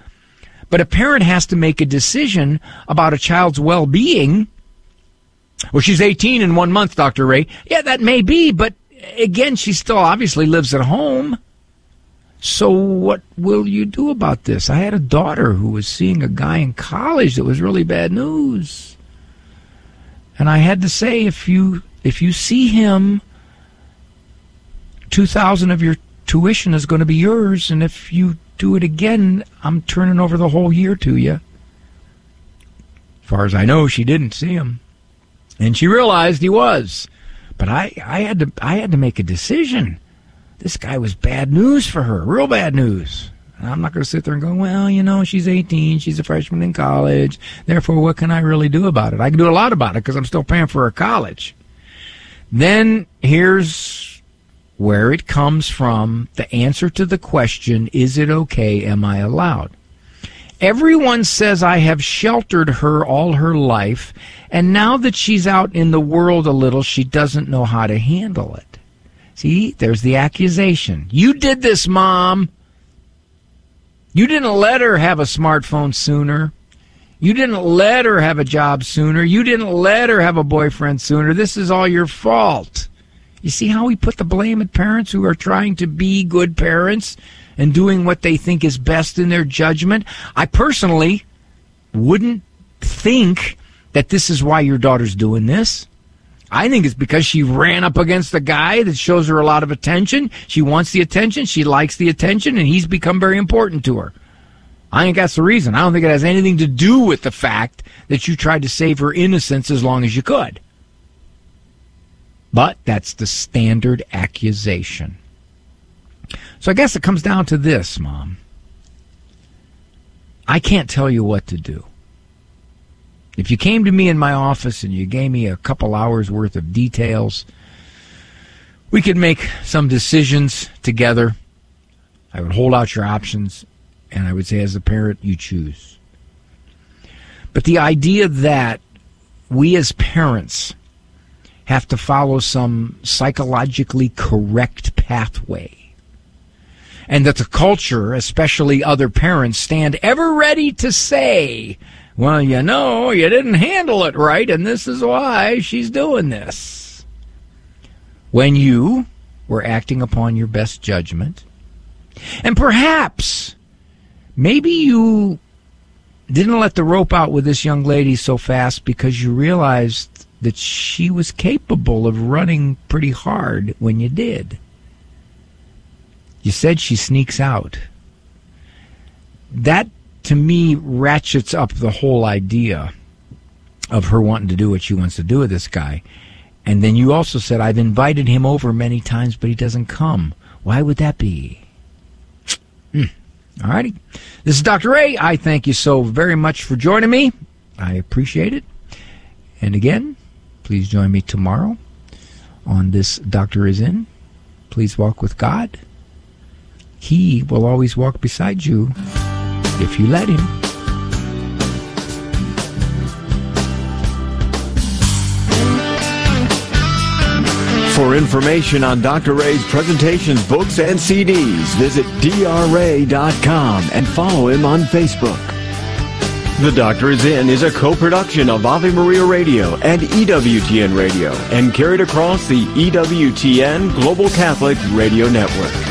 [SPEAKER 5] But a parent has to make a decision about a child's well being. Well, she's 18 in one month, Dr. Ray. Yeah, that may be, but again, she still obviously lives at home. So what will you do about this? I had a daughter who was seeing a guy in college that was really bad news. And I had to say if you if you see him 2000 of your tuition is going to be yours and if you do it again, I'm turning over the whole year to you. As far as I know, she didn't see him. And she realized he was. But I, I had to I had to make a decision. This guy was bad news for her, real bad news. And I'm not going to sit there and go, well, you know, she's 18, she's a freshman in college. Therefore, what can I really do about it? I can do a lot about it because I'm still paying for her college. Then here's where it comes from. The answer to the question, is it okay? Am I allowed? Everyone says I have sheltered her all her life, and now that she's out in the world a little, she doesn't know how to handle it. See, there's the accusation. You did this, Mom. You didn't let her have a smartphone sooner. You didn't let her have a job sooner. You didn't let her have a boyfriend sooner. This is all your fault. You see how we put the blame at parents who are trying to be good parents and doing what they think is best in their judgment? I personally wouldn't think that this is why your daughter's doing this. I think it's because she ran up against a guy that shows her a lot of attention. She wants the attention. She likes the attention, and he's become very important to her. I think that's the reason. I don't think it has anything to do with the fact that you tried to save her innocence as long as you could. But that's the standard accusation. So I guess it comes down to this, Mom. I can't tell you what to do. If you came to me in my office and you gave me a couple hours worth of details, we could make some decisions together. I would hold out your options, and I would say, as a parent, you choose. But the idea that we as parents have to follow some psychologically correct pathway. And that the culture, especially other parents, stand ever ready to say, well, you know, you didn't handle it right, and this is why she's doing this. When you were acting upon your best judgment, and perhaps, maybe you didn't let the rope out with this young lady so fast because you realized that she was capable of running pretty hard when you did. You said she sneaks out. That, to me, ratchets up the whole idea of her wanting to do what she wants to do with this guy. And then you also said, I've invited him over many times, but he doesn't come. Why would that be? Hmm. All righty. This is Dr. Ray. I thank you so very much for joining me. I appreciate it. And again, please join me tomorrow on this Doctor is In. Please walk with God. He will always walk beside you if you let him.
[SPEAKER 2] For information on Dr. Ray's presentations, books, and CDs, visit drray.com and follow him on Facebook. The Doctor is In is a co-production of Ave Maria Radio and EWTN Radio and carried across the EWTN Global Catholic Radio Network.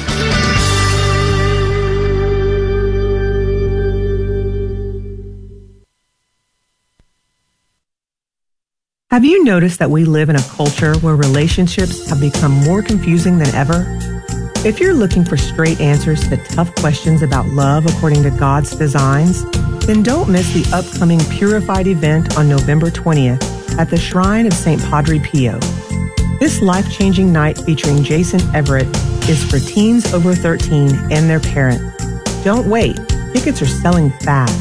[SPEAKER 24] Have you noticed that we live in a culture where relationships have become more confusing than ever? If you're looking for straight answers to tough questions about love according to God's designs, then don't miss the upcoming Purified event on November 20th at the Shrine of St. Padre Pio. This life changing night featuring Jason Evert is for teens over 13 and their parents. Don't wait, tickets are selling fast.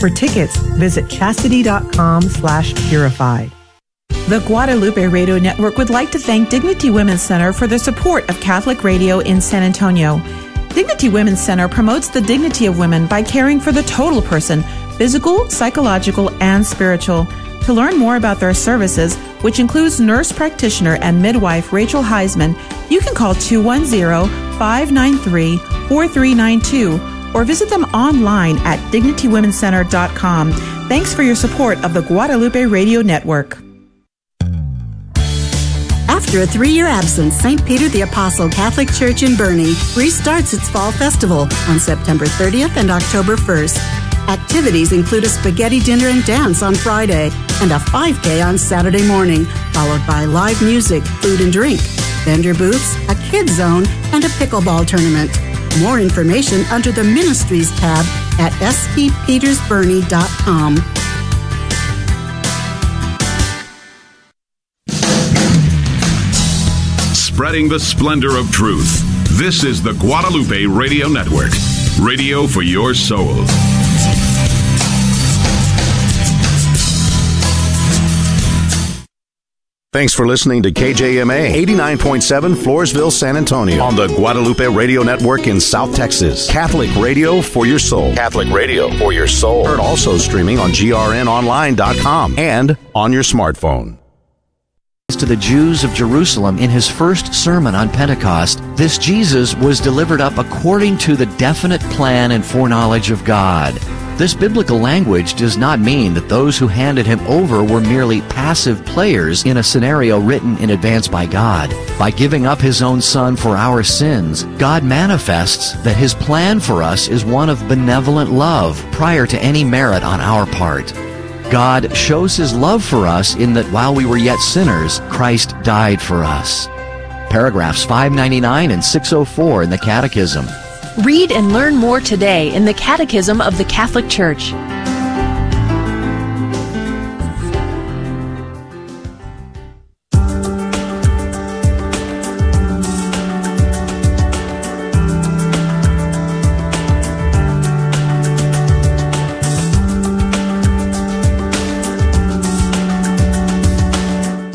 [SPEAKER 24] For tickets, visit chastity.com slash purified.
[SPEAKER 25] The Guadalupe Radio Network would like to thank Dignity Women's Center for their support of Catholic radio in San Antonio. Dignity Women's Center promotes the dignity of women by caring for the total person, physical, psychological, and spiritual. To learn more about their services, which includes nurse practitioner and midwife Rachel Heisman, you can call 210-593-4392 or visit them online at dignitywomencenter.com. Thanks for your support of the Guadalupe Radio Network.
[SPEAKER 26] After a three year absence, St. Peter the Apostle Catholic Church in Boerne restarts its fall festival on September 30th and October 1st. Activities include a spaghetti dinner and dance on Friday and a 5K on Saturday morning, followed by live music, food and drink, vendor booths, a kids zone, and a pickleball tournament. More information under the Ministries tab at stpetersboerne.com.
[SPEAKER 16] Spreading the splendor of truth. This is the Guadalupe Radio Network. Radio for your soul.
[SPEAKER 27] Thanks for listening to KJMA 89.7 Floresville, San Antonio on the Guadalupe Radio Network in South Texas. Catholic radio for your soul. Catholic radio for your soul. Heard also streaming on grnonline.com and on your smartphone.
[SPEAKER 28] To the Jews of Jerusalem in his first sermon on Pentecost, this Jesus was delivered up according to the definite plan and foreknowledge of God. This biblical language does not mean that those who handed him over were merely passive players in a scenario written in advance by God. By giving up his own son for our sins, God manifests that his plan for us is one of benevolent love prior to any merit on our part. God shows his love for us in that while we were yet sinners, Christ died for us. Paragraphs 599 and 604 in the Catechism.
[SPEAKER 11] Read and learn more today in the Catechism of the Catholic Church.